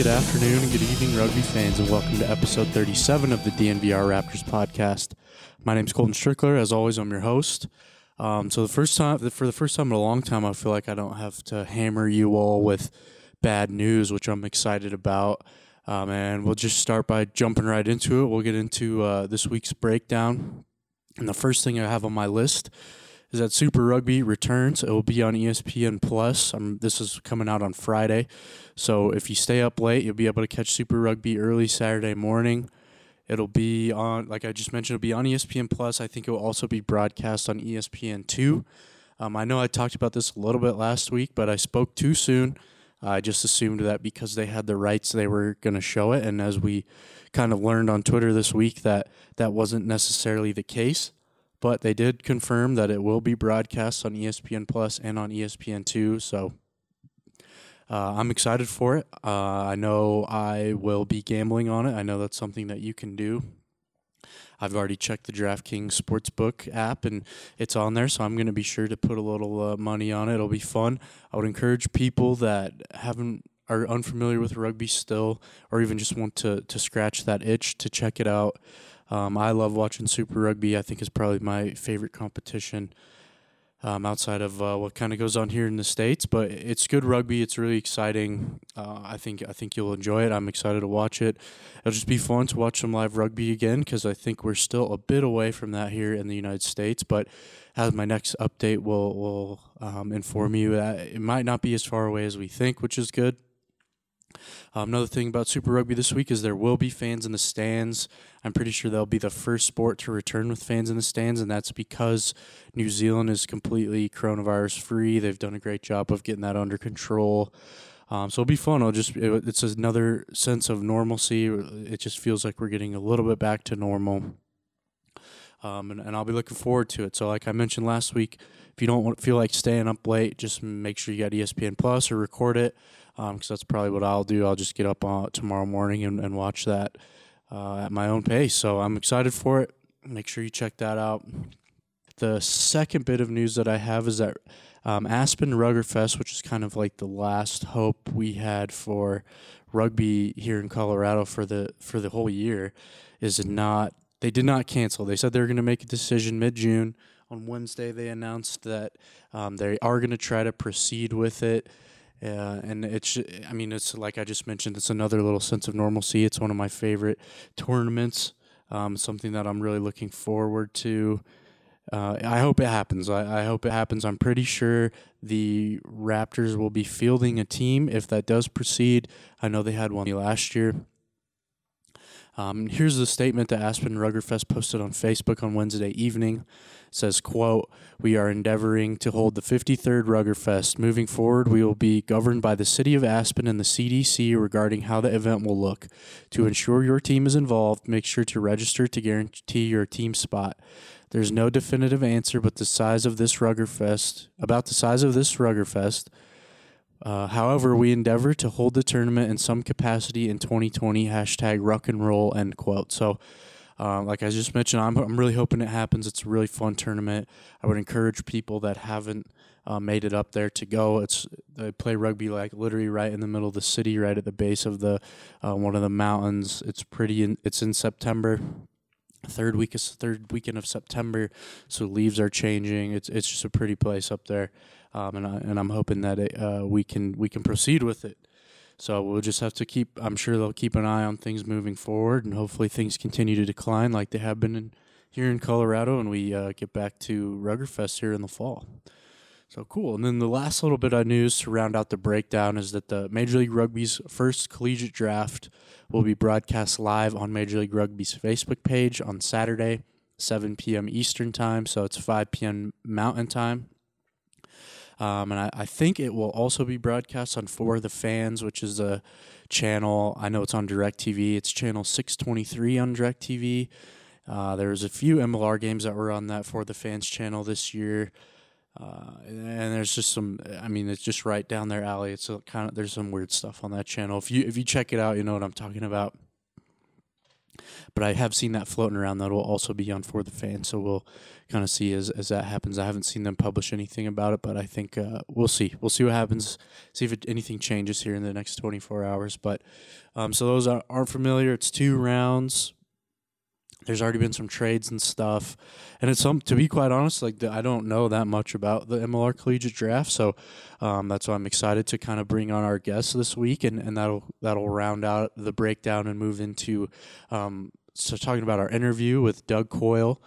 Good afternoon, and good evening, rugby fans, and welcome to episode 37 of the DNVR Raptors podcast. My name is Colton Strickler. As always, I'm your host. Um, so the first time, for the first time in a long time, I feel like I don't have to hammer you all with bad news, which I'm excited about. Um, and we'll just start by jumping right into it. We'll get into uh, this week's breakdown. And the first thing I have on my list is that Super Rugby returns. It will be on ESPN Plus. This is coming out on Friday, so if you stay up late, you'll be able to catch Super Rugby early Saturday morning. It'll be on, like I just mentioned, it'll be on ESPN Plus. I think it will also be broadcast on ESPN Two. Um, I know I talked about this a little bit last week, but I spoke too soon. I just assumed that because they had the rights, they were going to show it, and as we kind of learned on Twitter this week, that that wasn't necessarily the case but they did confirm that it will be broadcast on ESPN Plus and on E ESPN Two. So uh, I'm excited for it. Uh, I know I will be gambling on it. I know that's something that you can do. I've already checked the DraftKings Sportsbook app and it's on there, so I'm going to be sure to put a little uh, money on it. It'll be fun. I would encourage people that haven't are unfamiliar with rugby still, or even just want to to scratch that itch to check it out. Um, I love watching Super Rugby. I think is probably my favorite competition um, outside of uh, what kind of goes on here in the states. But it's good rugby. It's really exciting. Uh, I think I think you'll enjoy it. I'm excited to watch it. It'll just be fun to watch some live rugby again because I think we're still a bit away from that here in the United States. But as my next update will will um, inform you that it might not be as far away as we think, which is good. Um, another thing about Super Rugby this week is there will be fans in the stands. I'm pretty sure they'll be the first sport to return with fans in the stands, and that's because New Zealand is completely coronavirus free. They've done a great job of getting that under control. Um, so it'll be fun. It'll just it, it's another sense of normalcy. It just feels like we're getting a little bit back to normal. Um, and, and I'll be looking forward to it. So, like I mentioned last week, if you don't want, feel like staying up late, just make sure you got ESPN Plus or record it, because that's probably what I'll do. I'll just get up uh, tomorrow morning and, and watch that uh, at my own pace. So I'm excited for it. Make sure you check that out. The second bit of news that I have is that um, Aspen Ruggerfest, which is kind of like the last hope we had for rugby here in Colorado for the for the whole year, is not. They did not cancel. They said they were going to make a decision mid June. On Wednesday, they announced that um, they are going to try to proceed with it. Uh, and it's, I mean, it's like I just mentioned, it's another little sense of normalcy. It's one of my favorite tournaments, um, something that I'm really looking forward to. Uh, I hope it happens. I, I hope it happens. I'm pretty sure the Raptors will be fielding a team if that does proceed. I know they had one last year. Um, here's the statement that Aspen Ruggerfest posted on Facebook on Wednesday evening. Says, quote, We are endeavoring to hold the 53rd Ruggerfest. Moving forward, we will be governed by the City of Aspen and the CDC regarding how the event will look. To ensure your team is involved, make sure to register to guarantee your team spot. There's no definitive answer but the size of this Ruggerfest, about the size of this Ruggerfest. Uh, however, we endeavor to hold the tournament in some capacity in 2020. Hashtag ruck and roll. End quote. So, um, like I just mentioned, I'm, I'm really hoping it happens. It's a really fun tournament. I would encourage people that haven't uh, made it up there to go. It's they play rugby like literally right in the middle of the city, right at the base of the uh, one of the mountains. It's pretty. In, it's in September third week is third weekend of September, so leaves are changing. It's it's just a pretty place up there, um, and I, and I'm hoping that it, uh, we can we can proceed with it. So we'll just have to keep. I'm sure they'll keep an eye on things moving forward, and hopefully things continue to decline like they have been in, here in Colorado, and we uh, get back to Ruggerfest here in the fall. So cool. And then the last little bit of news to round out the breakdown is that the Major League Rugby's first collegiate draft will be broadcast live on Major League Rugby's Facebook page on Saturday, 7 p.m. Eastern Time. So it's 5 p.m. Mountain Time. Um, and I, I, think it will also be broadcast on For the Fans, which is a channel. I know it's on DirecTV. It's channel 623 on DirecTV. Uh, there's a few MLR games that were on that For the Fans channel this year. Uh, and there's just some. I mean, it's just right down their alley. It's kind of there's some weird stuff on that channel. If you if you check it out, you know what I'm talking about. But I have seen that floating around. That will also be on for the fans. So we'll kind of see as as that happens. I haven't seen them publish anything about it, but I think uh, we'll see. We'll see what happens. See if it, anything changes here in the next 24 hours. But um, so those are, aren't familiar. It's two rounds there's already been some trades and stuff, and it's some to be quite honest, like the, I don't know that much about the MLR collegiate draft, so um, that's why I'm excited to kind of bring on our guests this week, and, and that'll that'll round out the breakdown and move into um, so talking about our interview with Doug Coyle,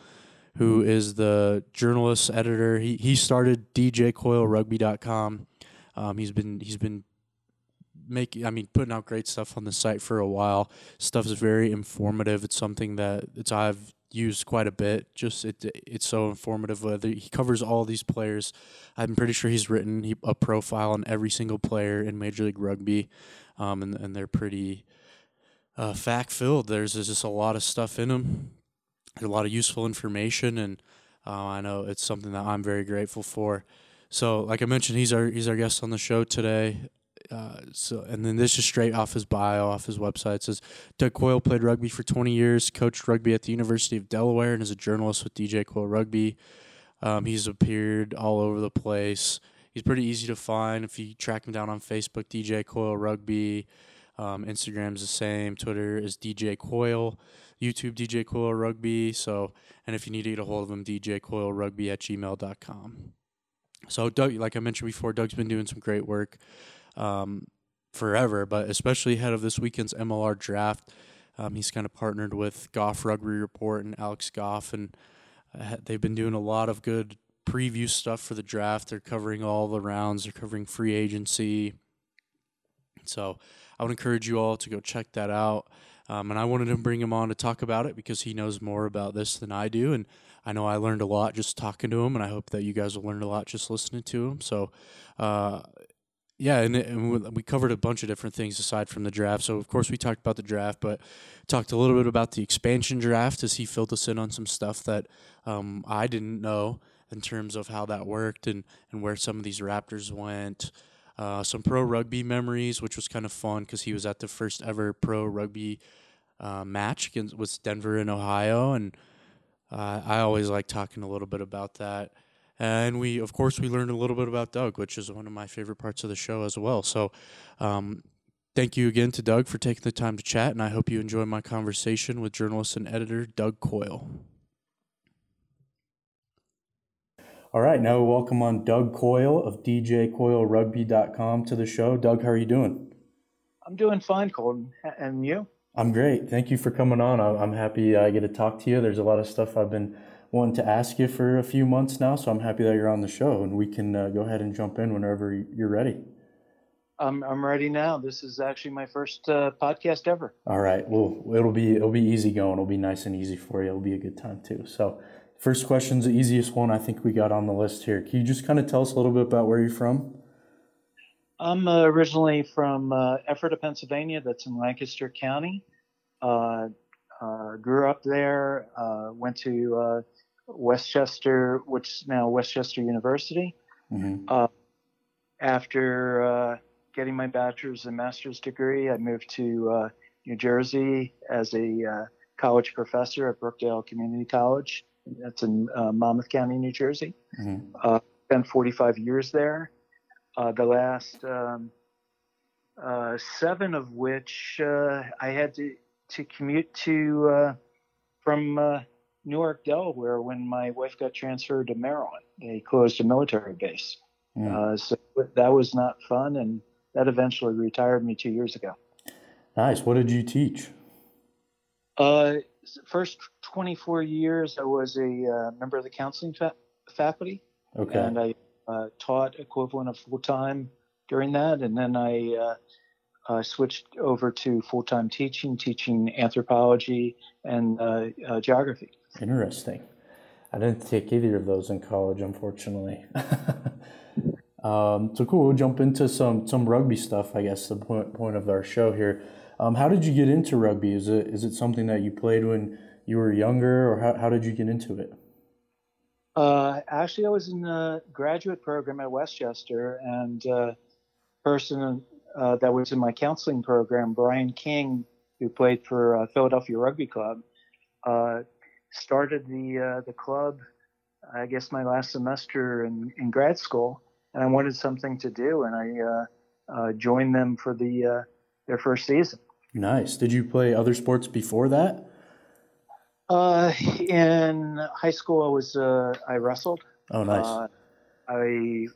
who is the journalist editor. He he started DJCoyleRugby.com. Um, he's been he's been making, I mean, putting out great stuff on the site for a while. Stuff is very informative. It's something that it's I've used quite a bit. Just it, it's so informative. Whether he covers all these players, I'm pretty sure he's written a profile on every single player in Major League Rugby, um, and and they're pretty uh, fact filled. There's, there's just a lot of stuff in them. There's a lot of useful information, and uh, I know it's something that I'm very grateful for. So, like I mentioned, he's our he's our guest on the show today. Uh, so and then this is straight off his bio, off his website. It says Doug Coyle played rugby for 20 years, coached rugby at the University of Delaware, and is a journalist with DJ Coyle Rugby. Um, he's appeared all over the place. He's pretty easy to find if you track him down on Facebook. DJ Coyle Rugby, um, Instagram's the same. Twitter is DJ Coyle. YouTube DJ Coyle Rugby. So, and if you need to get a hold of him, DJ Coyle Rugby at gmail.com. So, Doug, like I mentioned before, Doug's been doing some great work um, forever, but especially ahead of this weekend's MLR draft. Um, he's kind of partnered with Goff Rugby Report and Alex Goff, and uh, they've been doing a lot of good preview stuff for the draft. They're covering all the rounds, they're covering free agency. So I would encourage you all to go check that out. Um, and I wanted to bring him on to talk about it because he knows more about this than I do. And I know I learned a lot just talking to him, and I hope that you guys will learn a lot just listening to him. So, uh, yeah, and, and, we covered a bunch of different things aside from the draft. So of course we talked about the draft, but talked a little bit about the expansion draft as he filled us in on some stuff that um, I didn't know in terms of how that worked and and where some of these Raptors went. Uh, some pro rugby memories, which was kind of fun because he was at the first ever pro rugby uh, match against with Denver in Ohio, and uh, I always like talking a little bit about that and we of course we learned a little bit about Doug, which is one of my favorite parts of the show as well. So, um, thank you again to Doug for taking the time to chat, and I hope you enjoy my conversation with journalist and editor Doug Coyle. All right, now welcome on Doug Coyle of DJCoyleRugby.com to the show. Doug, how are you doing? I'm doing fine, Colton. And you? I'm great. Thank you for coming on. I'm happy I get to talk to you. There's a lot of stuff I've been wanting to ask you for a few months now, so I'm happy that you're on the show, and we can uh, go ahead and jump in whenever you're ready. I'm I'm ready now. This is actually my first uh, podcast ever. All right. Well, it'll be it'll be easy going. It'll be nice and easy for you. It'll be a good time too. So, first question's the easiest one I think we got on the list here. Can you just kind of tell us a little bit about where you're from? I'm uh, originally from uh, Ephrata, Pennsylvania. That's in Lancaster County. Uh, uh, grew up there. Uh, went to West Chester, which is now West Chester University. Mm-hmm. Uh, after uh, getting my bachelor's and master's degree, I moved to uh, New Jersey as a uh, college professor at Brookdale Community College. That's in uh, Monmouth County, New Jersey. Mhm. Uh, spent 45 years there. Uh, the last um, uh, seven of which uh, I had to, to commute to uh, from uh, Newark, Delaware, when my wife got transferred to Maryland. They closed a military base. Mm. Uh, so that was not fun, and that eventually retired me two years ago. Nice. What did you teach? Uh, first 24 years, I was a uh, member of the counseling fa- faculty, Okay. and I uh, taught equivalent of full time during that, and then I uh, uh, switched over to full time teaching, teaching anthropology and uh, uh, geography. Interesting. I didn't take either of those in college, unfortunately. um, so cool. We'll jump into some some rugby stuff. I guess the point point of our show here. Um, how did you get into rugby? Is it is it something that you played when you were younger, or how how did you get into it? Uh, actually, I was in a graduate program at West Chester, and uh, person uh, that was in my counseling program, Brian King, who played for uh, Philadelphia Rugby Club, uh, started the uh, the club. I guess my last semester in, in grad school, and I wanted something to do, and I uh, uh, joined them for the uh, their first season. Nice. Did you play other sports before that? Uh, in high school, I was uh, I wrestled. Oh, nice. Uh, I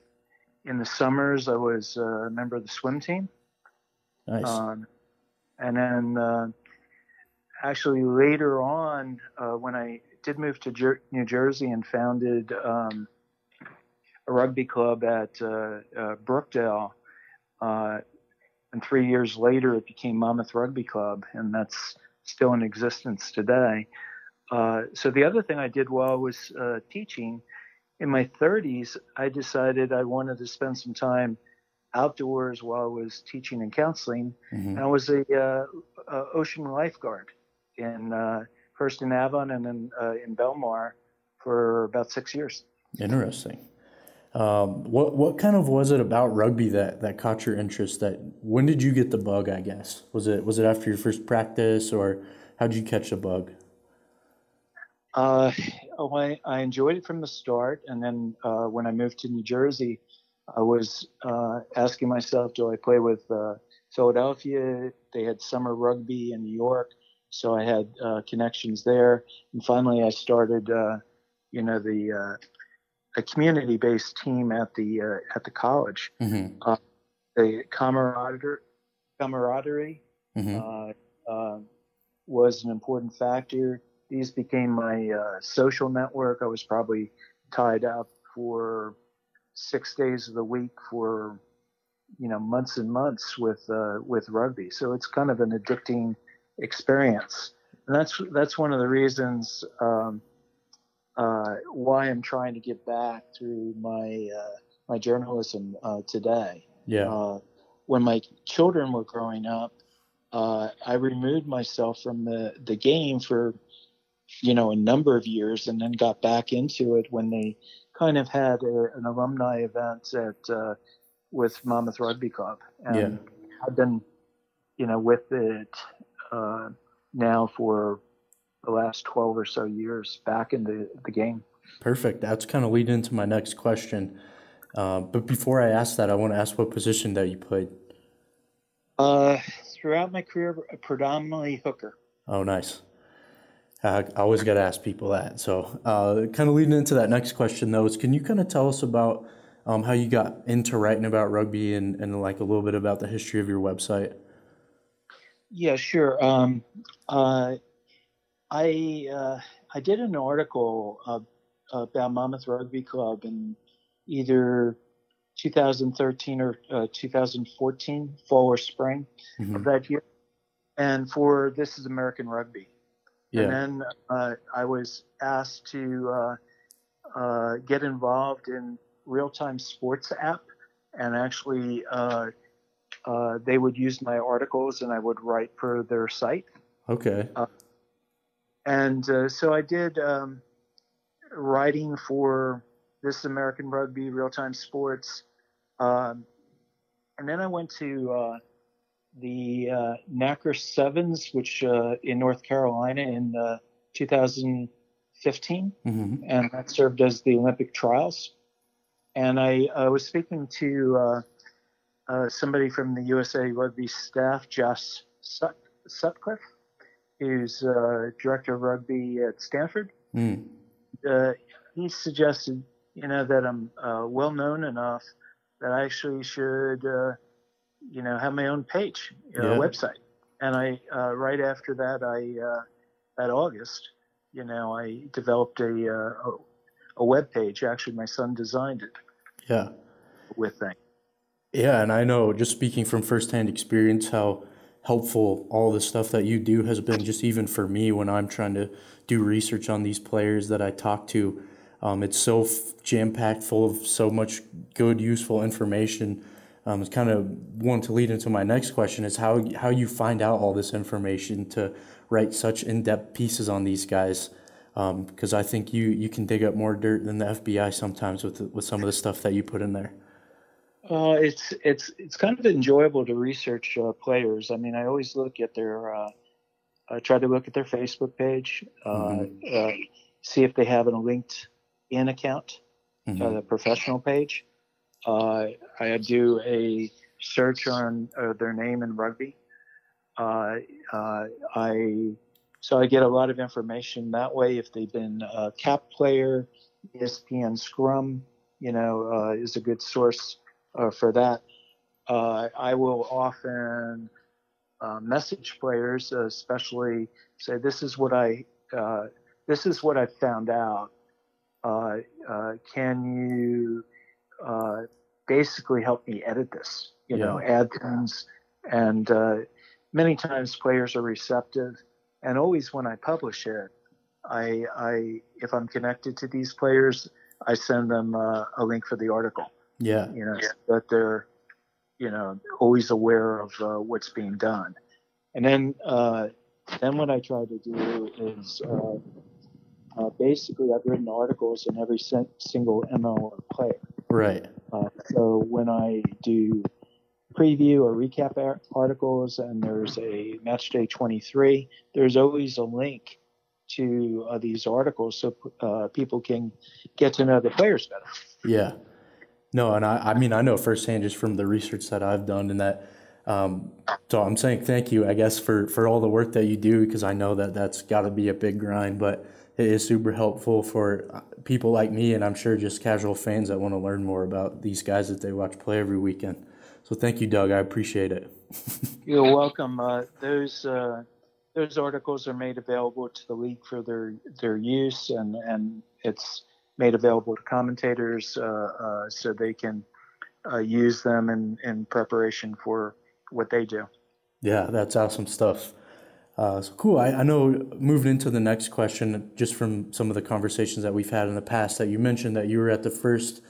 in the summers I was a member of the swim team, nice. um, and then uh, actually later on uh, when I did move to Jer- New Jersey and founded um, a rugby club at uh, uh, Brookdale, uh, and three years later it became Monmouth Rugby Club, and that's still in existence today. Uh, so the other thing I did while I was uh, teaching in my 30s, I decided I wanted to spend some time outdoors while I was teaching and counseling. Mhm. And I was a, uh, uh, ocean lifeguard in uh, first in Avon and then uh, in Belmar for about six years. Interesting. Um, what what kind of was it about rugby that, that caught your interest? That when did you get the bug? I guess was it was it after your first practice, or how did you catch the bug? Uh, oh, I, I enjoyed it from the start, and then uh, when I moved to New Jersey, I was uh, asking myself, do I play with uh, Philadelphia? They had summer rugby in New York, so I had uh, connections there. And finally, I started, uh, you know, the uh, a community-based team at the uh, at the college. Mm-hmm. The camaraderie, camaraderie Mm-hmm. uh, uh, was an important factor. These became my uh, social network. I was probably tied up for six days of the week for you know months and months with uh, with rugby. So it's kind of an addicting experience, and that's that's one of the reasons um, uh, why I'm trying to get back through my uh, my journalism uh, today yeah. uh, when my children were growing up, uh, I removed myself from the, the game for, you know, a number of years and then got back into it when they kind of had a, an alumni event at, uh, with Monmouth Rugby Club. And Yeah. I've been, you know, with it, uh, now for the last 12 or so years back in the, the game. Perfect. That's kind of leading into my next question. Uh, but before I ask that, I want to ask what position that you played. Uh, throughout my career, predominantly hooker. Oh, nice. I always got to ask people that. So, uh, kind of leading into that next question, though, is can you kind of tell us about um, how you got into writing about rugby and, and like a little bit about the history of your website? Yeah, sure. Um, uh, I uh, I did an article uh, about Monmouth Rugby Club in either 2013 or uh, 2014, fall or spring Mhm. of that year, and for This Is American Rugby. Yeah. And then uh, I was asked to uh, uh, get involved in Real Time Sports app, and actually uh, uh, they would use my articles, and I would write for their site. Okay. And uh, so I did um, writing for This American Rugby, Real Time Sports, um, and then I went to uh, the uh, Sevens, which uh, in North Carolina in uh, 2015, Mm-hmm. and that served as the Olympic trials. And I uh, was speaking to uh, somebody from the USA Rugby staff, Josh Sut- Sutcliffe, who's uh, director of rugby at Stanford. Mm. Uh, he suggested, you know, that I'm uh, well known enough that I actually should, uh, you know, have my own page, Yeah. website. And I, uh, right after that, I, uh, that August, you know, I developed a, uh, a, a web page. Actually, my son designed it Yeah. with that. Yeah, and I know just speaking from firsthand experience how helpful all the stuff that you do has been just even for me when I'm trying to do research on these players that I talk to. Um, it's so f- jam packed full of so much good, useful information. Um, it's kind of one to lead into my next question is how how you find out all this information to write such in depth pieces on these guys. Because I think you you can dig up more dirt than the FBI sometimes with with some of the stuff that you put in there. Uh, it's it's it's kind of enjoyable to research uh, players. I mean, I always look at their, uh, I try to look at their Facebook page, uh, uh, see if they have a LinkedIn account, uh, the professional page. Uh, I do a search on uh, their name in rugby. Uh, uh, I so I get a lot of information that way. If they've been a cap player, ESPN Scrum, you know, uh, is a good source uh, for that. Uh, I will often uh, message players, uh, especially say, "This is what I uh, this is what I found out. Uh, uh, can you uh, basically help me edit this? You know, add things." And uh, many times players are receptive, and always when I publish it, I, I if I'm connected to these players, I send them uh, a link for the article Yeah. you know, so that they're, you know, always aware of uh, what's being done. And then, uh, then what I try to do is uh, uh, basically I've written articles in every sin- single MLR player. Right. Uh, so when I do preview or recap ar- articles and there's a match day 23, there's always a link to uh, these articles so uh, people can get to know the players better. Yeah. No, and I, I mean, I know firsthand just from the research that I've done and that. Um, so I'm saying thank you, I guess, for, for all the work that you do because I know that that's got to be a big grind, but it is super helpful for uh, people like me and I'm sure just casual fans that want to learn more about these guys that they watch play every weekend. So thank you, Doug. I appreciate it. You're welcome. Uh, those uh, those articles are made available to the league for their their use, and and it's made available to commentators uh, uh, so they can uh, use them in in preparation for what they do. Yeah, that's awesome stuff. Uh, so cool. I, I know moving into the next question, just from some of the conversations that we've had in the past, that you mentioned that you were at the first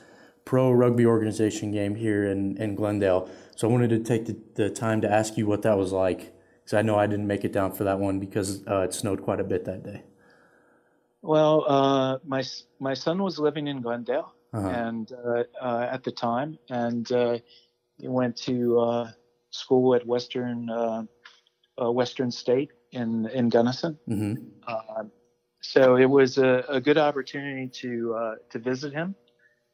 pro rugby organization game here in, in Glendale. So I wanted to take the, the time to ask you what that was like, because I know I didn't make it down for that one because uh, it snowed quite a bit that day. Well, uh, my my son was living in Glendale, Uh-huh. and uh, uh, at the time, and uh, he went to uh, school at Western uh, uh, Western State in in Gunnison. hmm Uh, so it was a, a good opportunity to uh, to visit him,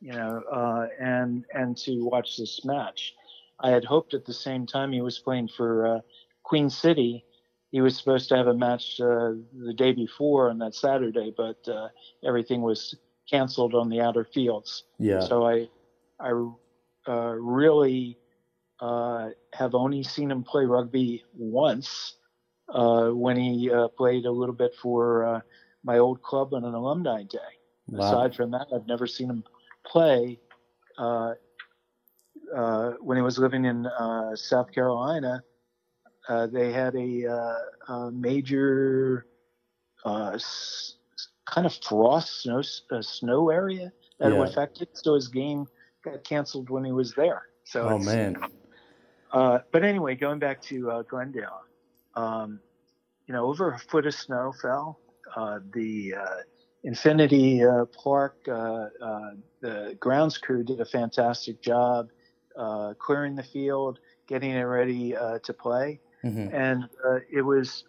you know, uh, and and to watch this match. I had hoped at the same time he was playing for uh, Queen City, he was supposed to have a match uh, the day before on that Saturday, but uh, everything was canceled on the outer fields. Yeah. So I I uh, really uh, have only seen him play rugby once uh, when he uh, played a little bit for uh, my old club on an alumni day. Wow. Aside from that, I've never seen him play. Uh, uh, when he was living in uh, South Carolina, uh, they had a, uh, a major uh, s- kind of frost snow uh, snow area that Yeah. affected. So his game got canceled when he was there. So Oh, man. uh, but anyway, going back to uh, Glendale, um, you know, over a foot of snow fell. Uh, the uh, Infinity uh, Park, uh, uh, the grounds crew did a fantastic job uh, clearing the field, getting it ready uh, to play, Mm-hmm. and uh, it was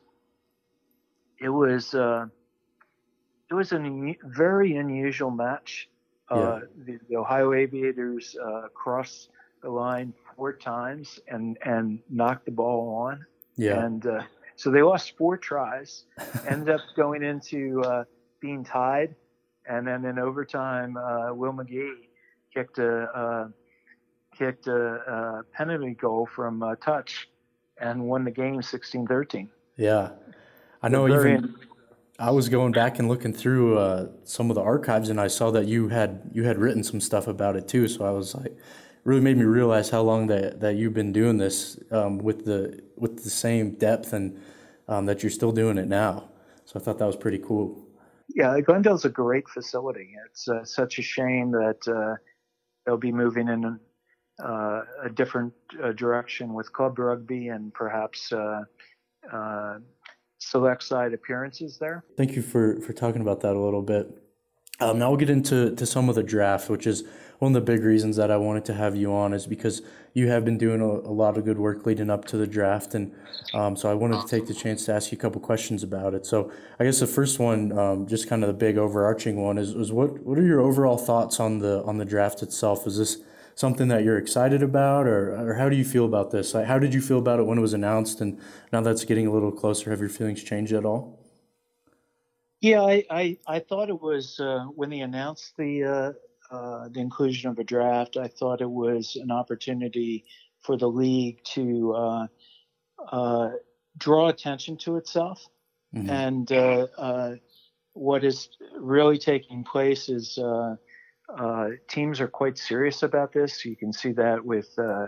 it was uh, it was a very unusual match. Uh, the, the Ohio Aviators uh, crossed the line four times and and knocked the ball on, Yeah. and uh, so they lost four tries, ended up going into uh, being tied, and then in overtime, uh, Will Magie kicked a uh, kicked a, a penalty goal from uh, touch, and won the game 16-13. Yeah. I know Very- even I was going back and looking through uh, some of the archives and I saw that you had you had written some stuff about it too. So I was like, really made me realize how long that, that you've been doing this um, with the with the same depth and um, that you're still doing it now. So I thought that was pretty cool. Yeah, Glendale's a great facility. It's uh, such a shame that uh, they'll be moving in uh, a different uh, direction with club rugby and perhaps uh, uh, select side appearances there. Thank you for, for talking about that a little bit. Um, now we'll get into to some of the draft, which is one of the big reasons that I wanted to have you on is because you have been doing a, a lot of good work leading up to the draft, and um, so I wanted to take the chance to ask you a couple questions about it. So I guess the first one, um, just kind of the big overarching one, is, is what what are your overall thoughts on the on the draft itself? Is this something that you're excited about, or, or how do you feel about this? Like, how did you feel about it when it was announced, and now that's getting a little closer? Have your feelings changed at all? Yeah, I, I, I thought it was uh, when they announced the uh, uh, the inclusion of a draft. I thought it was an opportunity for the league to uh, uh, draw attention to itself, Mhm. and uh, uh, what is really taking place is uh, teams are quite serious about this. You can see that with uh,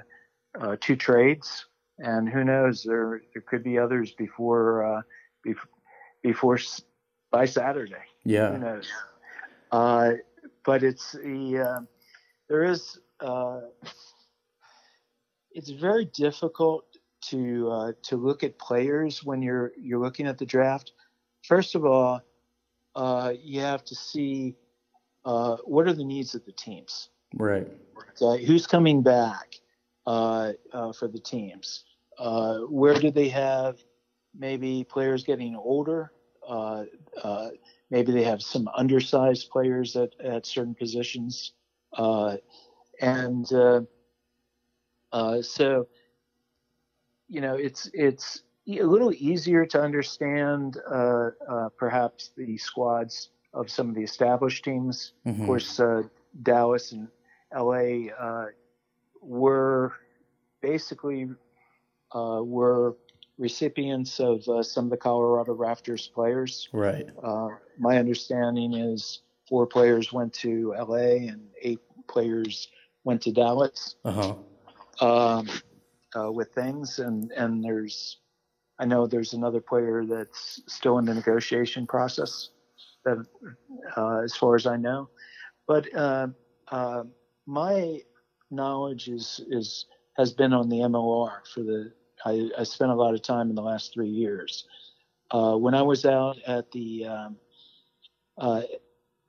uh, two trades, and who knows, there there could be others before uh, bef- before s- by Saturday. Yeah, Who knows? Uh, but it's the uh, there is uh, it's very difficult to uh, to look at players when you're you're looking at the draft. First of all, uh, you have to see uh, what are the needs of the teams. Right. Okay, who's coming back uh, uh, for the teams? Uh, where do they have maybe players getting older? Uh, uh, maybe they have some undersized players at, at certain positions. Uh, and uh, uh, so, you know, it's it's a little easier to understand uh, uh, perhaps the squads of some of the established teams. Of Mhm. course, uh, Dallas and LA uh, were basically uh, were recipients of uh, some of the Colorado Raptors players. Right. Uh, my understanding is four players went to LA and eight players went to Dallas Uh huh. um, uh, with things, and and there's I know there's another player that's still in the negotiation process. That, uh, as far as I know, but uh, uh, my knowledge is is has been on the MLR for the. I, I spent a lot of time in the last three years. Uh, when I was out at the um, uh,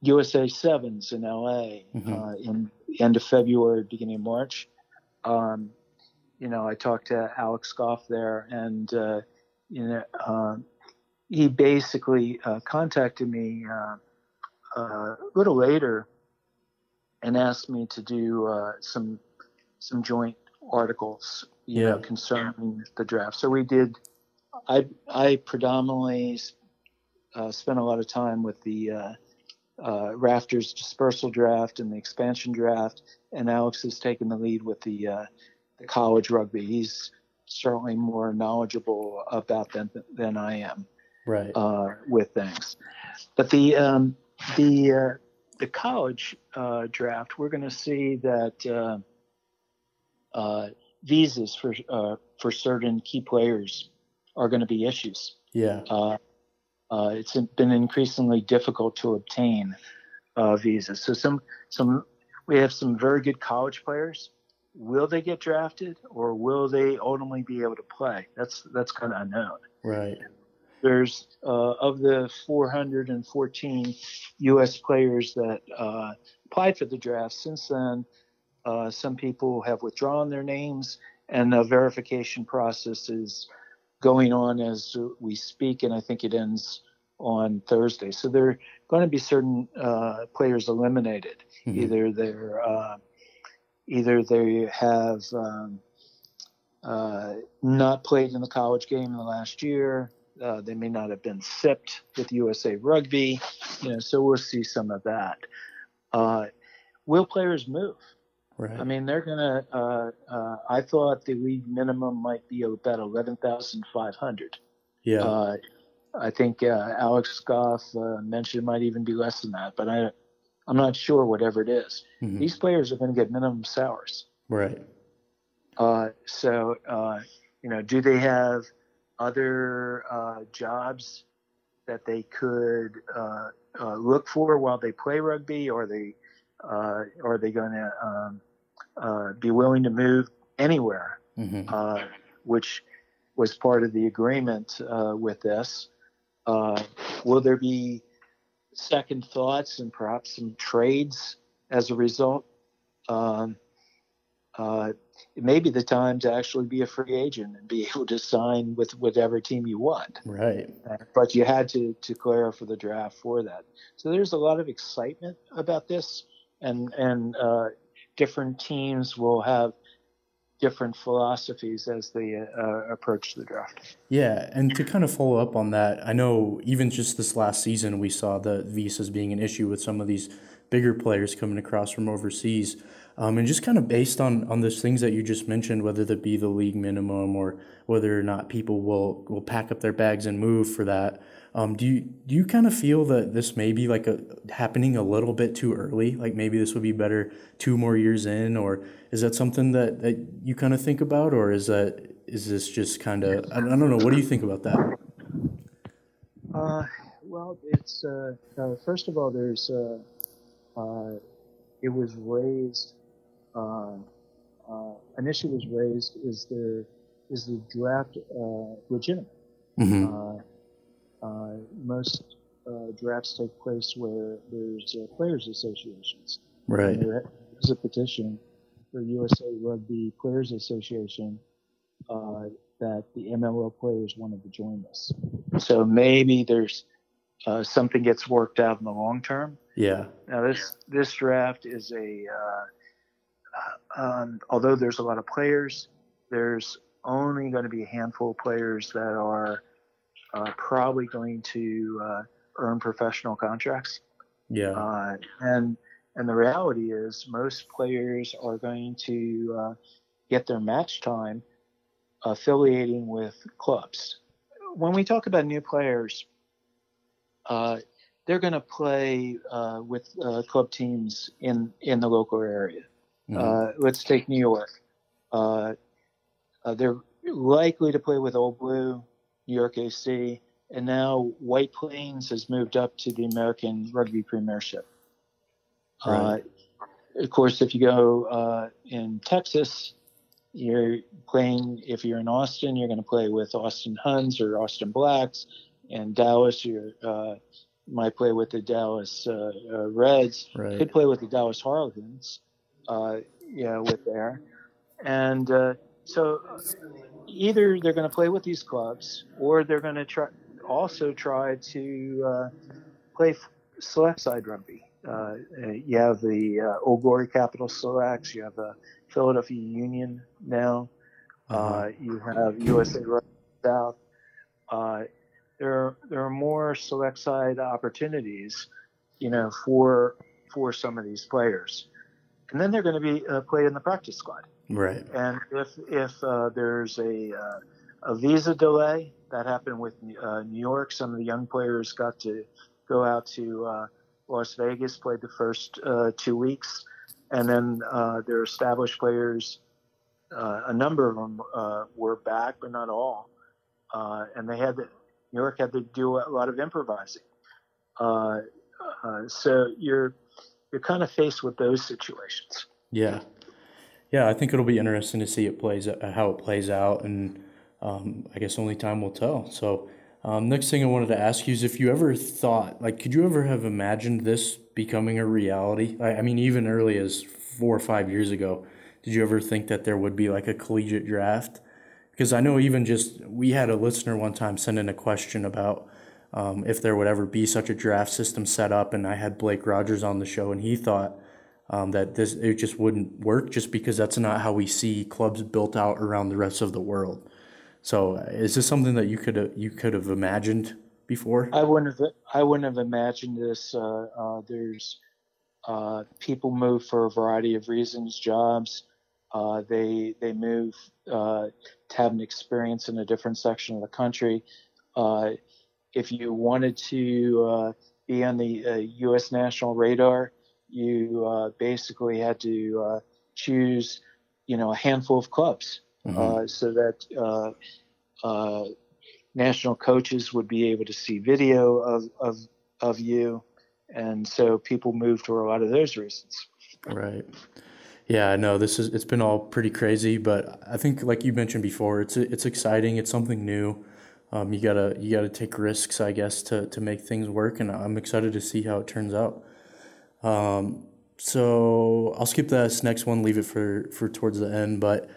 USA Sevens in LA Mhm. uh, in end of February, beginning of March, um, you know, I talked to Alex Goff there, and uh, you know, he basically uh, contacted me uh, uh, a little later and asked me to do uh, some some joint articles, you know, Yeah. concerning the draft. So we did. I I predominantly uh, spent a lot of time with the uh, uh, Raptors dispersal draft and the expansion draft, and Alex has taken the lead with the uh, the college rugby. He's certainly more knowledgeable about them than I am Right. uh, with things. But the um, the uh, the college uh, draft, we're going to see that uh, uh, visas for uh, for certain key players are going to be issues. yeah. Uh, uh, it's been increasingly difficult to obtain uh, visas. So some some we have some very good college players. Will they get drafted, or will they ultimately be able to play? That's that's kind of unknown Right. There's uh, of the 414 U.S. players that uh, applied for the draft. Since then, uh, some people have withdrawn their names, and the verification process is going on as we speak, and I think it ends on Thursday. So there are going to be certain uh, players eliminated. Mm-hmm. Either they're uh, either they have um, uh, not played in the college game in the last year. Uh, they may not have been sipped with USA Rugby, you know. So we'll see some of that. Uh, will players move? Right. I mean, they're gonna. Uh, uh, I thought the league minimum might be about eleven thousand five hundred. Yeah. Uh, I think uh, Alex Goff uh, mentioned it might even be less than that, but I, I'm not sure. Whatever it is. Mm-hmm. these players are going to get minimum salaries. Right. Uh, so, you know, do they have other jobs that they could look for while they play rugby, or they, or are they going to um, uh, be willing to move anywhere, mm-hmm. uh, which was part of the agreement uh, with this. Uh, will there be second thoughts and perhaps some trades as a result? Um, uh, it may be the time to actually be a free agent and be able to sign with whatever team you want. Right. but you had to to clear for the draft for that. So there's a lot of excitement about this, and and uh, different teams will have different philosophies as they uh, approach the draft. Yeah, and to kind of follow up on that, I know even just this last season we saw the visas being an issue with some of these bigger players coming across from overseas. Um, and just kind of based on on those things that you just mentioned, whether that be the league minimum or whether or not people will will pack up their bags and move for that. Um, do you do you kind of feel that this may be like a happening a little bit too early? Like maybe this would be better two more years in, or is that something that, that you kind of think about, or is that is this just kind of I, I don't know. What do you think about that? Uh, well, it's uh, uh, first of all, there's uh, uh, it was raised. Uh, an issue was raised: is there is the draft legitimate? Mm-hmm uh, most uh, drafts take place where there's uh, players associations. Right. there is a petition for USA Rugby Players Association uh, that the MLL players wanted to join this. So maybe there's uh, something gets worked out in the long term. Yeah. Now this this draft is a uh, um, although there's a lot of players, there's only going to be a handful of players that are uh, probably going to uh, earn professional contracts. Yeah. Uh, and and the reality is most players are going to uh, get their match time affiliating with clubs. When we talk about new players, uh, they're going to play uh, with club teams in in the local area. Mm-hmm. let's take New York. they're likely to play with Old Blue, New York AC, and now White Plains has moved up to the American Rugby Premiership. Right. Uh, of course, if you go uh, in Texas, you're playing. If you're in Austin, you're going to play with Austin Huns or Austin Blacks. In Dallas, you uh, might play with the Dallas uh, uh, Reds. Right. Could play with the Dallas Harlequins. Uh, yeah, with there, and so either they're going to play with these clubs or they're going to try also try to uh, play select side rugby. Uh, you have the uh, Old Glory Capital Selects, you have the Philadelphia Union now, uh-huh. Uh, you have USA Rugby South. Uh, there, are, there are more select side opportunities, you know, for for some of these players, and then they're going to be uh, played in the practice squad. Right. And if if uh, there's a uh, a visa delay that happened with uh, New York, some of the young players got to go out to uh, Las Vegas, played the first uh, two weeks, and then uh, their established players, a number of them were back, but not all, and they had York had to do a lot of improvising. so you're you're kind of faced with those situations. Yeah. Yeah, I think it'll be interesting to see it plays uh, how it plays out, and um, I guess only time will tell. So, um, next thing I wanted to ask you is if you ever thought, like, could you ever have imagined this becoming a reality? I, I mean, even early as four or five years ago, did you ever think that there would be like a collegiate draft? Because I know even just we had a listener one time send in a question about um, if there would ever be such a draft system set up, and I had Blake Rogers on the show, and he thought um, that this it just wouldn't work, just because that's not how we see clubs built out around the rest of the world. So, is this something that you could you could have imagined before? I wouldn't have. I wouldn't have imagined this. Uh, uh, there's uh, people move for a variety of reasons, jobs. Uh, they they move uh, to have an experience in a different section of the country. Uh, if you wanted to be on the U.S. national radar, you basically had to choose, you know, a handful of clubs, mm-hmm. so that national coaches would be able to see video of, of, of you. And so people move for a lot of those reasons. Right. Yeah, no, this is it's been all pretty crazy, but I think like you mentioned before, it's it's exciting. It's something new. Um, you gotta you gotta take risks, I guess, to to make things work, and I'm excited to see how it turns out. Um, so I'll skip this next one, leave it for for towards the end. But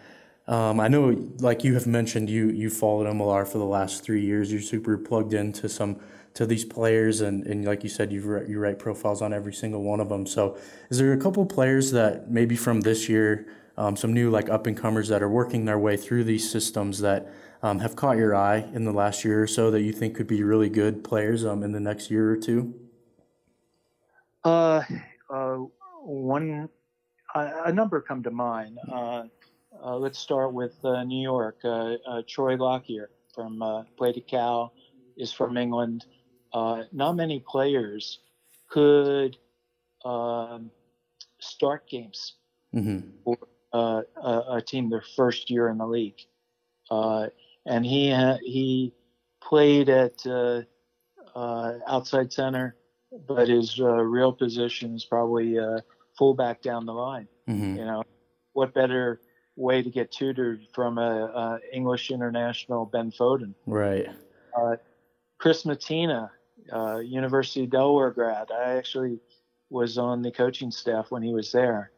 um, I know, like you have mentioned, you you followed MLR for the last three years. You're super plugged into some to these players, and, and like you said, you you write profiles on every single one of them. So, is there a couple players that maybe from this year, um, some new like up and comers that are working their way through these systems that um, have caught your eye in the last year or so that you think could be really good players um, in the next year or two? Uh, uh one, a number come to mind. Uh, uh, let's start with uh, New York. Troy Lockyer from played at Cal, is from England. Uh, not many players could um, start games mm-hmm. for a, a, team their first year in the league, and he he played at outside center, but his real position is probably fullback down the line. Mm-hmm. You know, what better way to get tutored from a, a English international Ben Foden. Right. Uh, Chris Mattina, uh, University of Delaware grad. I actually was on the coaching staff when he was there,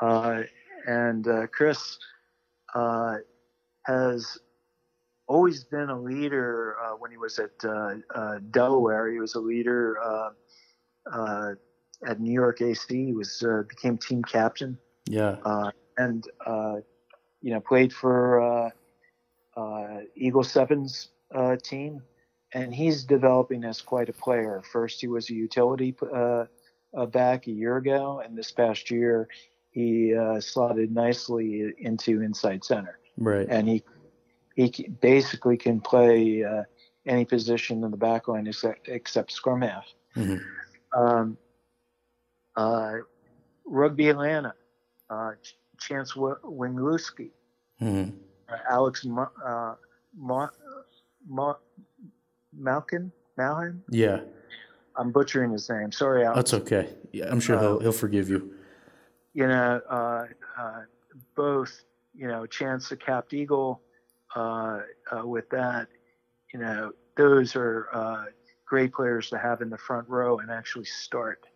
uh, and uh, Chris uh, has always been a leader. Uh, when he was at Delaware, he was a leader. at New York AC, he was became team captain. Yeah and uh, you know played for uh, uh, Eagle Sevens uh, team, and he's developing as quite a player. First, he was a utility uh, back a year ago, and this past year he slotted nicely into inside center. Right, and he he basically can play any position in the back line except, except scrum half. Mm-hmm. Um, uh, Rugby Atlanta, uh, Chance Wenglewski, mm-hmm. uh, Alex uh, Ma- Ma- Malkin, Malkin. Yeah, I'm butchering his name. Sorry, Alex. That's okay. Yeah, I'm sure he'll uh, he'll forgive you. You know, uh, uh, both. You know, Chance the capped eagle. with that, you know, those are great players to have in the front row and actually start.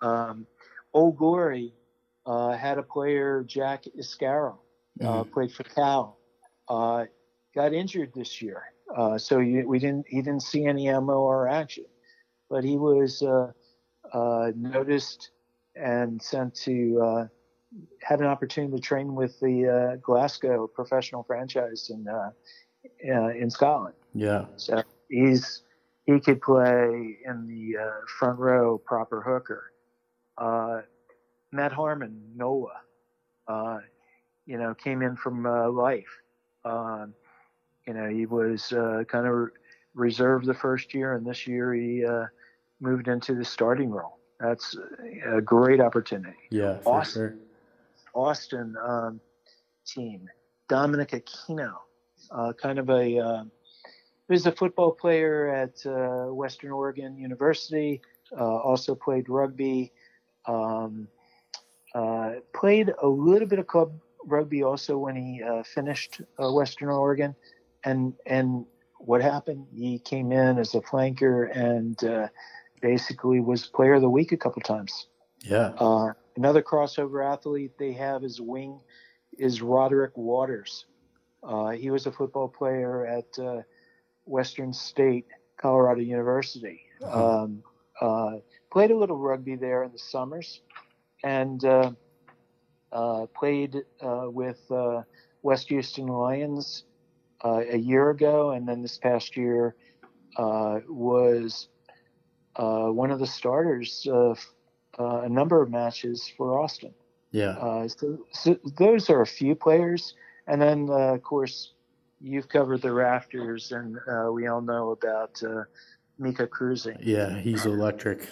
Um, Old Glory uh, had a player, Jack Iscaro, uh, mm-hmm. played for Cal, uh, got injured this year, uh, so you, we didn't he didn't see any MLR action, but he was uh, uh, noticed and sent to had an opportunity to train with the Glasgow professional franchise in in Scotland. Yeah, so he's he could play in the front row proper hooker. Matt Harmon, Noah, uh, you know, came in from uh, life. Um, you know, he was uh, kind of reserved the first year, and this year he uh, moved into the starting role. That's a great opportunity. Yeah, Austin, sure. Austin um, team, Dominic Aquino, uh, kind of a uh, he was a football player at uh, Western Oregon University. Uh, also played rugby. Um, uh, played a little bit of club rugby also when he uh, finished uh, Western Oregon, and and what happened? He came in as a flanker and uh, basically was player of the week a couple times. Yeah. Uh, another crossover athlete they have as wing is Roderick Waters. Uh, he was a football player at uh, Western State, Colorado University. Um, uh, played a little rugby there in the summers, and uh, uh, played uh, with West Houston Lions Uh, a year ago, and then this past year uh, was uh, one of the starters of a number of matches for Austin. Yeah. So, so, those are a few players, and then of course you've covered the Raptors, and uh, we all know about uh, Mika Cruising. Yeah, he's electric.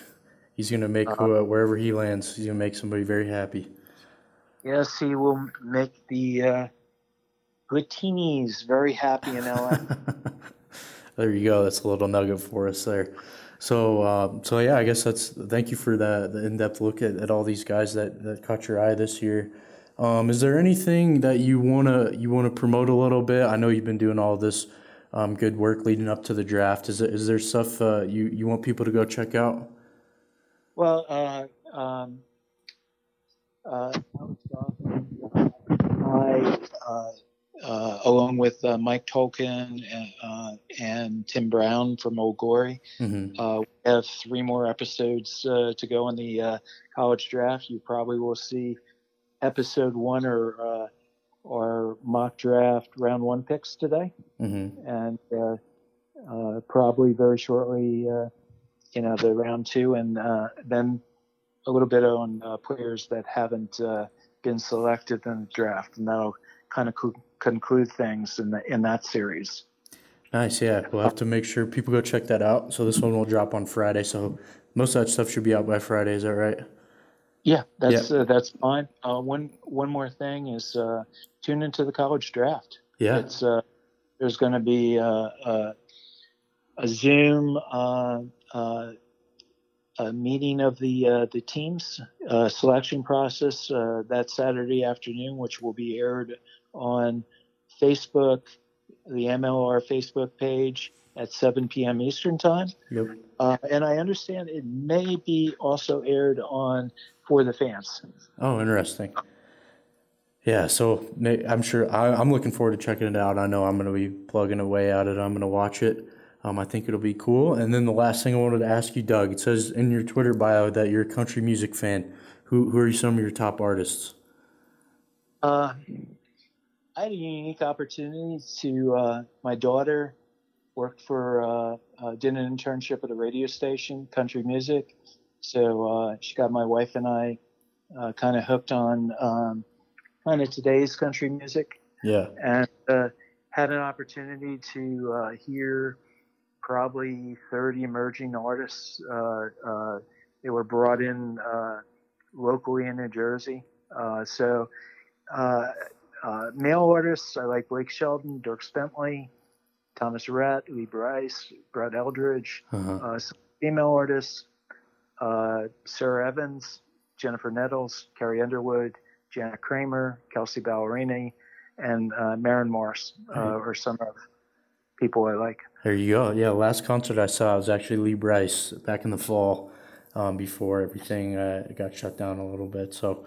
He's going to make uh, wherever he lands. He's going to make somebody very happy. Yes, he will make the uh, Giltinis very happy in LA. there you go. That's a little nugget for us there. So, uh, so yeah, I guess that's. Thank you for the, the in-depth look at, at all these guys that, that caught your eye this year. Um, is there anything that you wanna you wanna promote a little bit? I know you've been doing all this um, good work leading up to the draft. Is, is there stuff uh, you you want people to go check out? Well, uh, um, uh, I, uh, uh, along with uh, Mike Tolkin and, and, Tim Brown from Old Glory, mm-hmm. we have three more episodes to go in the college draft. You probably will see episode one or uh, or mock draft round one picks today, mm-hmm. and uh, uh, probably very shortly, uh, you know, the round two, and uh, then a little bit on uh, players that haven't been selected in the draft, and that'll kind of co- conclude things in the, in that series. Nice, yeah. We'll have to make sure people go check that out. So this one will drop on Friday. So most of that stuff should be out by Friday. Is that right? Yeah, that's yeah. Uh, that's fine. Uh, one one more thing is uh, tune into the college draft. Yeah, it's uh, there's going to be a, uh, uh, a Zoom a meeting of the the teams selection process that Saturday afternoon, which will be aired on Facebook, the MLR Facebook page at 7 p.m. Eastern time. Yep. and I understand it may be also aired on for the fans. Oh, interesting. Yeah, so I'm sure I, am looking forward to checking it out. I know I'm going to be plugging away at it. I'm going to watch it. Um, I think it'll be cool. And then the last thing I wanted to ask you, Doug, it says in your Twitter bio that you're a country music fan. Who who are some of your top artists? Uh, I had a unique opportunity to uh, my daughter worked for uh, uh, did an internship at a radio station, country music, so uh, she got my wife and I uh, kind of hooked on um, kind of today's country music. Yeah. And uh, had an opportunity to uh, hear probably 30 emerging artists. Uh, uh, they were brought in locally in New Jersey. so male artists, I like Blake Shelton, Dierks Bentley, Thomas Rhett, Lee Brice, Brett Eldredge. Uh-huh. female artists, uh, Sara Evans, Jennifer Nettles, Carrie Underwood, Jana Kramer, Kelsea Ballerini, and uh, Maren Morris uh, are some of people I like. There you go. Yeah, last concert I saw was actually Lee Brice back in the fall um, before everything uh, got shut down a little bit. So,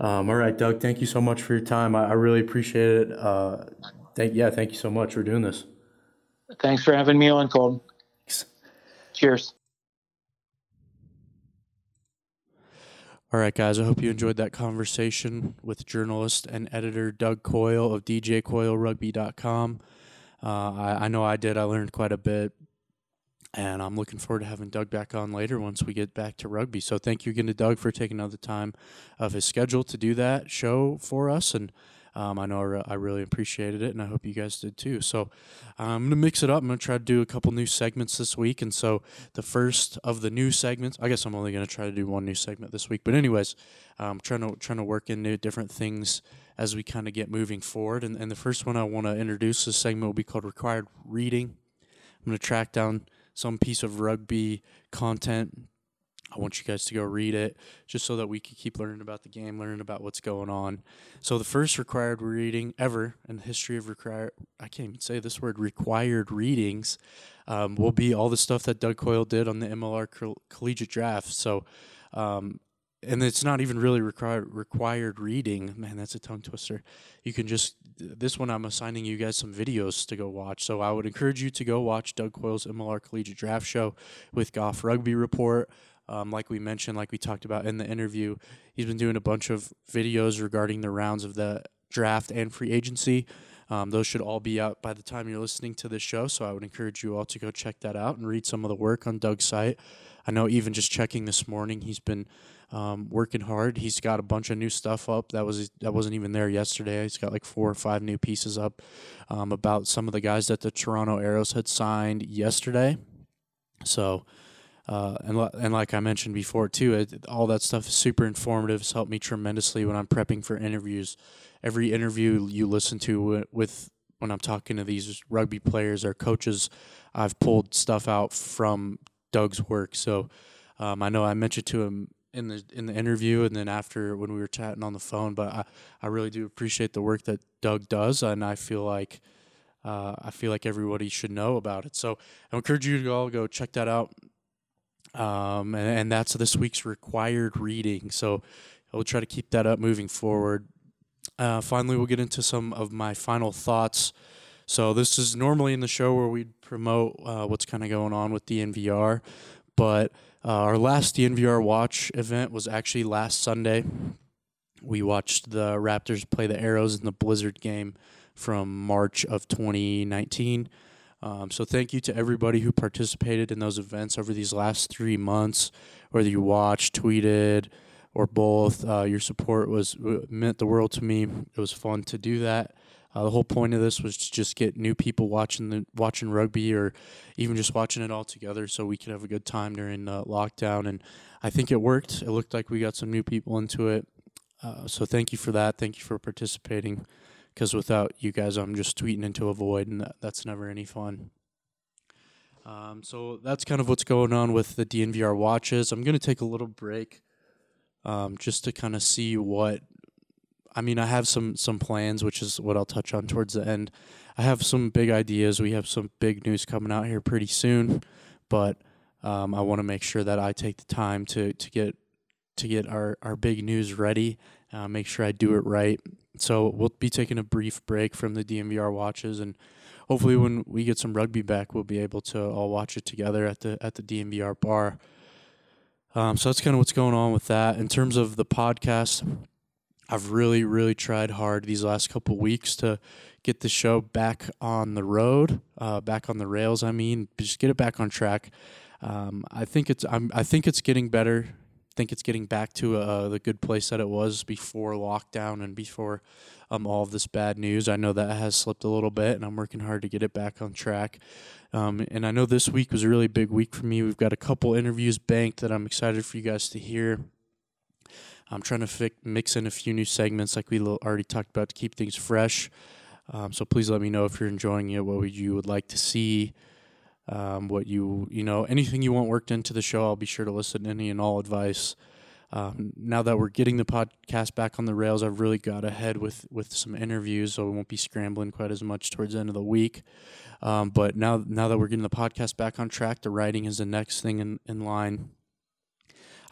um, all right, Doug, thank you so much for your time. I, I really appreciate it. Uh, thank yeah, thank you so much for doing this. Thanks for having me on, Colton. Cheers. All right, guys, I hope you enjoyed that conversation with journalist and editor Doug Coyle of DJCoyleRugby.com. Uh, I, I know I did. I learned quite a bit. And I'm looking forward to having Doug back on later once we get back to rugby. So thank you again to Doug for taking out the time of his schedule to do that show for us. And um, I know I, re- I, really appreciated it, and I hope you guys did too. So I'm going to mix it up. I'm going to try to do a couple new segments this week. And so the first of the new segments, I guess I'm only going to try to do one new segment this week. But anyways, I'm trying to trying to work into different things as we kind of get moving forward. And, and the first one I want to introduce this segment will be called Required Reading. I'm going to track down some piece of rugby content I want you guys to go read it just so that we can keep learning about the game, learning about what's going on. So, the first required reading ever in the history of required, I can't even say this word, required readings, um, will be all the stuff that Doug Coyle did on the MLR collegiate draft. So, um, and it's not even really required required reading. Man, that's a tongue twister. You can just this one I'm assigning you guys some videos to go watch. So I would encourage you to go watch Doug Coyle's MLR Collegiate Draft Show with Goff Rugby Report. Um, like we mentioned, like we talked about in the interview, he's been doing a bunch of videos regarding the rounds of the draft and free agency. Um, those should all be out by the time you're listening to this show. So I would encourage you all to go check that out and read some of the work on Doug's site. I know even just checking this morning, he's been um, working hard. He's got a bunch of new stuff up that was that wasn't even there yesterday. He's got like four or five new pieces up um, about some of the guys that the Toronto Arrows had signed yesterday. So. Uh, and and like I mentioned before too, it, all that stuff is super informative. It's helped me tremendously when I'm prepping for interviews. Every interview you listen to with when I'm talking to these rugby players or coaches, I've pulled stuff out from Doug's work. So um, I know I mentioned to him in the in the interview and then after when we were chatting on the phone. But I, I really do appreciate the work that Doug does, and I feel like uh, I feel like everybody should know about it. So I encourage you to all go check that out. Um, and, and that's this week's required reading. So I will try to keep that up moving forward. Uh, finally, we'll get into some of my final thoughts. So this is normally in the show where we'd promote uh, what's kind of going on with the DNVR, but uh, our last DNVR watch event was actually last Sunday. We watched the Raptors play the Arrows in the Blizzard game from March of 2019. Um, so thank you to everybody who participated in those events over these last three months, whether you watched, tweeted, or both. Uh, your support was meant the world to me. It was fun to do that. Uh, the whole point of this was to just get new people watching the watching rugby, or even just watching it all together, so we could have a good time during uh, lockdown. And I think it worked. It looked like we got some new people into it. Uh, so thank you for that. Thank you for participating. Because without you guys, I'm just tweeting into a void, and that, that's never any fun. Um, so that's kind of what's going on with the DNVR watches. I'm going to take a little break um, just to kind of see what I mean, I have some some plans, which is what I'll touch on towards the end. I have some big ideas. We have some big news coming out here pretty soon, but um, I want to make sure that I take the time to to get to get our our big news ready. Uh, make sure I do it right. So we'll be taking a brief break from the DNVR watches, and hopefully, when we get some rugby back, we'll be able to all watch it together at the at the DNVR bar. Um, so that's kind of what's going on with that. In terms of the podcast, I've really, really tried hard these last couple weeks to get the show back on the road, uh, back on the rails. I mean, just get it back on track. Um, I think it's I'm, I think it's getting better. I think it's getting back to uh, the good place that it was before lockdown and before um, all of this bad news. I know that has slipped a little bit, and I'm working hard to get it back on track. Um, and I know this week was a really big week for me. We've got a couple interviews banked that I'm excited for you guys to hear. I'm trying to fi- mix in a few new segments like we already talked about to keep things fresh. Um, so please let me know if you're enjoying it, what you would like to see, um, what you, you know, anything you want worked into the show. I'll be sure to listen to any and all advice. Um, now that we're getting the podcast back on the rails, I've really got ahead with, with some interviews, so we won't be scrambling quite as much towards the end of the week. Um, but now, now that we're getting the podcast back on track, the writing is the next thing in, in line.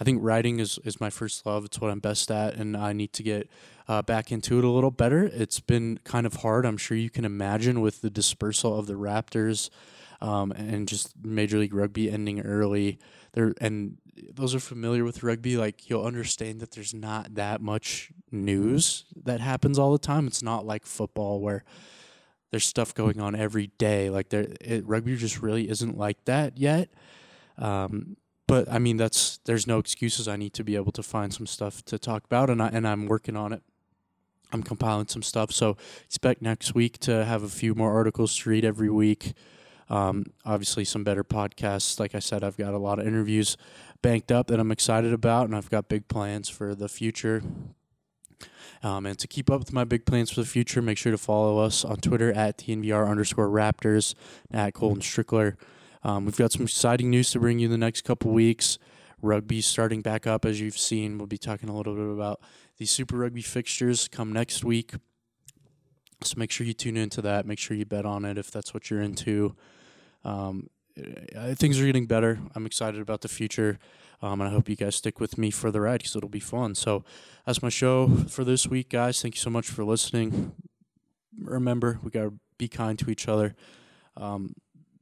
I think writing is, is my first love. It's what I'm best at, and I need to get uh, back into it a little better. It's been kind of hard. I'm sure you can imagine with the dispersal of the Raptors um, and just Major League Rugby ending early. There and those are familiar with rugby, like you'll understand that there's not that much news that happens all the time. It's not like football where there's stuff going on every day. Like there, it, rugby just really isn't like that yet. Um, but I mean, that's there's no excuses. I need to be able to find some stuff to talk about, and I and I'm working on it. I'm compiling some stuff, so expect next week to have a few more articles to read every week. Um, obviously, some better podcasts. Like I said, I've got a lot of interviews banked up that I'm excited about, and I've got big plans for the future. Um, and to keep up with my big plans for the future, make sure to follow us on Twitter at DNVR underscore Raptors, at Colton Strickler. Um, we've got some exciting news to bring you in the next couple weeks. Rugby starting back up, as you've seen. We'll be talking a little bit about the Super Rugby fixtures come next week. So make sure you tune into that. Make sure you bet on it if that's what you're into. Um, things are getting better. I'm excited about the future. Um, and I hope you guys stick with me for the ride because it'll be fun. So that's my show for this week, guys. Thank you so much for listening. Remember, we got to be kind to each other. Um,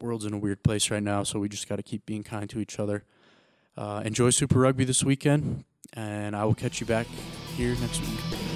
world's in a weird place right now, so we just got to keep being kind to each other. Uh, enjoy Super Rugby this weekend, and I will catch you back here next week.